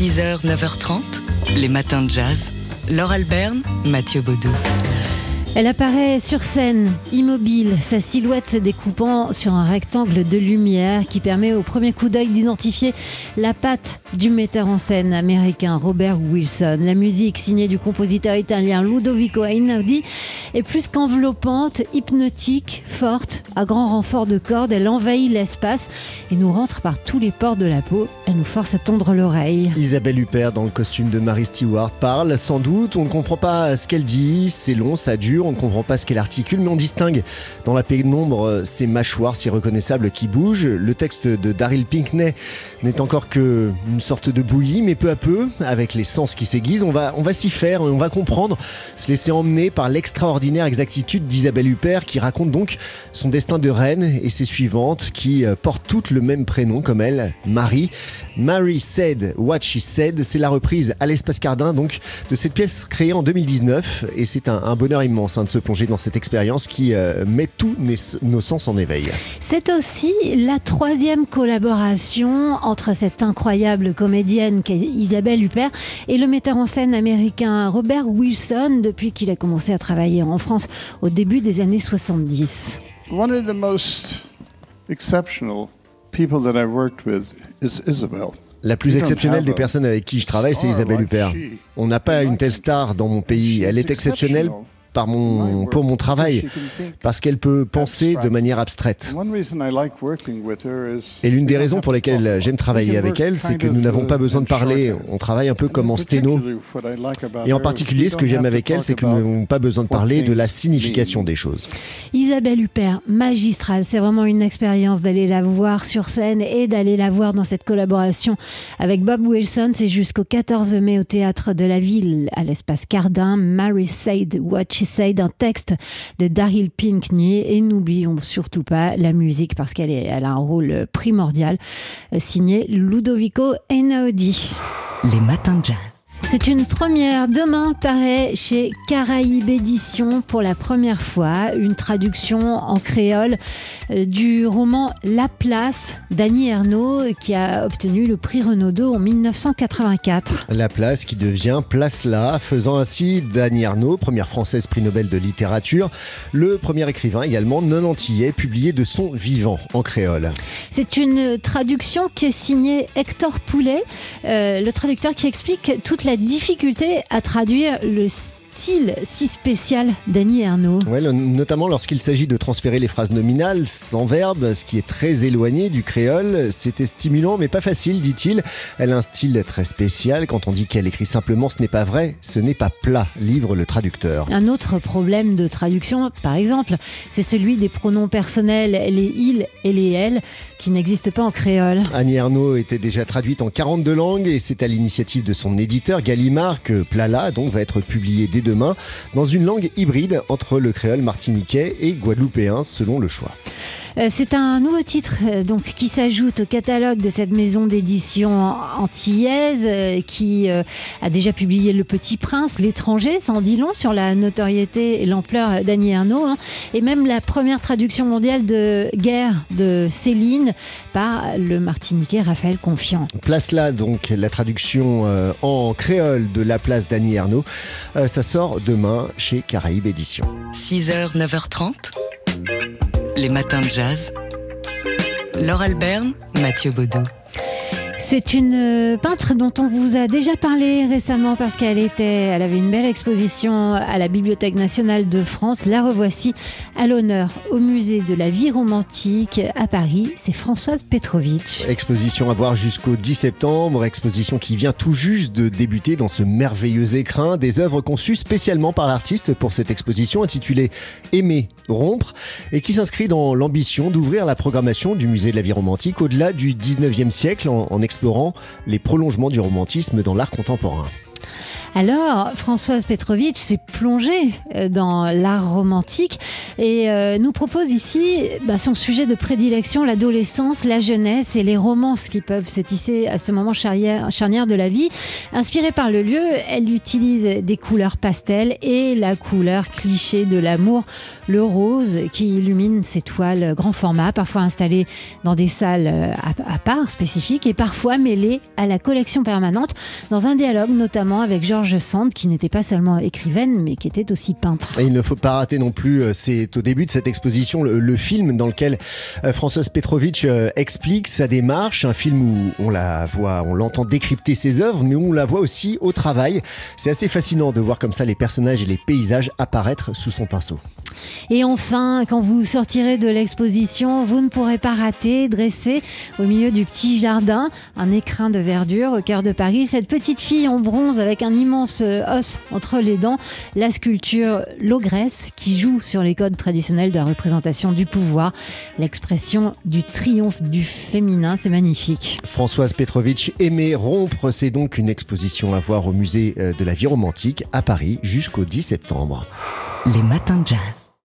6h, 9h30, les matins de jazz. Laure Alberne, Mathieu Baudou. Elle apparaît sur scène, immobile, sa silhouette se découpant sur un rectangle de lumière qui permet au premier coup d'œil d'identifier la patte du metteur en scène américain Robert Wilson. La musique signée du compositeur italien Ludovico Einaudi est plus qu'enveloppante, hypnotique, forte, à grand renfort de cordes. Elle envahit l'espace et nous rentre par tous les pores de la peau. Elle nous force à tendre l'oreille. Isabelle Huppert, dans le costume de Mary Stewart, parle. Sans doute, on ne comprend pas ce qu'elle dit. C'est long, ça dure on ne comprend pas ce qu'elle articule, mais on distingue dans la pénombre ces mâchoires si reconnaissables qui bougent. Le texte de Daryl Pinkney n'est encore que une sorte de bouillie, mais peu à peu, avec les sens qui s'aiguisent, on va, on va s'y faire, on va comprendre, se laisser emmener par l'extraordinaire exactitude d'Isabelle Huppert, qui raconte donc son destin de reine et ses suivantes, qui euh, portent toutes le même prénom comme elle, Marie. Mary Said What She Said, c'est la reprise à l'espace Cardin donc de cette pièce créée en 2019 et c'est un, bonheur immense hein, de se plonger dans cette expérience qui euh, met tous nos sens en éveil. C'est aussi la troisième collaboration entre cette incroyable comédienne Isabelle Huppert et le metteur en scène américain Robert Wilson depuis qu'il a commencé à travailler en France au début des années 70. One of the most exceptional people that I've worked with is Isabel. La plus exceptionnelle des personnes avec qui je travaille, c'est Isabelle Huppert. On n'a pas une telle star dans mon pays. Elle est exceptionnelle par mon, pour mon travail, parce qu'elle peut penser de manière abstraite. Et l'une des raisons pour lesquelles j'aime travailler avec elle, c'est que nous n'avons pas besoin de parler, on travaille un peu comme en sténo. Et en particulier, ce que j'aime avec elle, c'est que nous n'avons pas besoin de parler de la signification des choses. Isabelle Huppert, magistrale, c'est vraiment une expérience d'aller la voir sur scène et d'aller la voir dans cette collaboration avec Bob Wilson. C'est jusqu'au 14 mai au théâtre de la ville, à l'espace Cardin. Mary Said Watch She d'un texte de Daryl Pinkney. Et n'oublions surtout pas la musique parce qu'elle elle a un rôle primordial, euh, signé Ludovico Einaudi. Les matins de jazz. C'est une première. Demain paraît chez Caraïbes Éditions pour la première fois une traduction en créole euh, du roman La Place d'Annie Ernaux qui a obtenu le prix Renaudot en 1984. La Place qui devient Place là, faisant ainsi d'Annie Ernaux, première française prix Nobel de littérature, le premier écrivain également non antillais publié de son vivant en créole. C'est une traduction qui est signée Hector Poulet, euh, le traducteur qui explique toute la difficulté à traduire le style si spécial d'Annie Ernaux ouais, Notamment lorsqu'il s'agit de transférer les phrases nominales sans verbe, ce qui est très éloigné du créole. C'était stimulant mais pas facile, dit-il. Elle a un style très spécial. Quand on dit qu'elle écrit simplement, ce n'est pas vrai, ce n'est pas plat, livre le traducteur. Un autre problème de traduction, par exemple, c'est celui des pronoms personnels, les il et les elle, qui n'existent pas en créole. Annie Ernaux était déjà traduite en 42 langues et c'est à l'initiative de son éditeur Gallimard que Plala donc va être publié dès demain dans une langue hybride entre le créole martiniquais et guadeloupéen selon le choix. Euh, c'est un nouveau titre euh, donc qui s'ajoute au catalogue de cette maison d'édition antillaise euh, qui a déjà publié Le Petit Prince, L'étranger, sans dit long sur la notoriété et l'ampleur d'Annie Ernaux, hein, et même la première traduction mondiale de Guerre de Céline par le Martiniquais Raphaël Confiant. Place là donc la traduction en créole de la place d'Annie Ernaux. ça sort demain chez Caraïbes Éditions. 6h, 9h30 les matins de jazz. Laure Alberne, Mathieu Baudou. C'est une euh, peintre dont on vous a déjà parlé récemment parce qu'elle était, elle avait une belle exposition à la Bibliothèque nationale de France. La revoici à l'honneur au musée de la vie romantique à Paris. C'est Françoise Petrovitch. Exposition à voir jusqu'au 10 septembre. Exposition qui vient tout juste de débuter dans ce merveilleux écrin. Des œuvres conçues spécialement par l'artiste pour cette exposition intitulée Aimer, rompre et qui s'inscrit dans l'ambition d'ouvrir la programmation du musée de la vie romantique au-delà du 19e siècle en, en explorant les prolongements du romantisme dans l'art contemporain. Alors, Françoise Petrovitch s'est plongée euh, dans l'art romantique et euh, nous propose ici bah, son sujet de prédilection, l'adolescence, la jeunesse et les romances qui peuvent se tisser à ce moment charnière, de la vie. Inspirée par le lieu, elle utilise des couleurs pastel et la couleur cliché de l'amour, le rose, qui illumine ses toiles grand format, parfois installées dans des salles euh, à, à part spécifiques et parfois mêlées à la collection permanente dans un dialogue notamment avec Georges Georges Sand, qui n'était pas seulement écrivaine, mais qui était aussi peintre. Et il ne faut pas rater non plus, euh, c'est au début de cette exposition, le, film dans lequel euh, Françoise Petrovitch euh, explique sa démarche, un film où on la voit, on l'entend décrypter ses œuvres, mais on la voit aussi au travail. C'est assez fascinant de voir comme ça les personnages et les paysages apparaître sous son pinceau. Et enfin, quand vous sortirez de l'exposition, vous ne pourrez pas rater, dresser au milieu du petit jardin, un écrin de verdure au cœur de Paris, cette petite fille en bronze avec un immense euh, os entre les dents, la sculpture Logresse qui joue sur les codes traditionnels de la représentation du pouvoir, l'expression du triomphe du féminin, c'est magnifique. Françoise Petrovitch Aimer rompre, c'est donc une exposition à voir au musée euh, de la vie romantique à Paris jusqu'au 10 septembre. Les matins de jazz.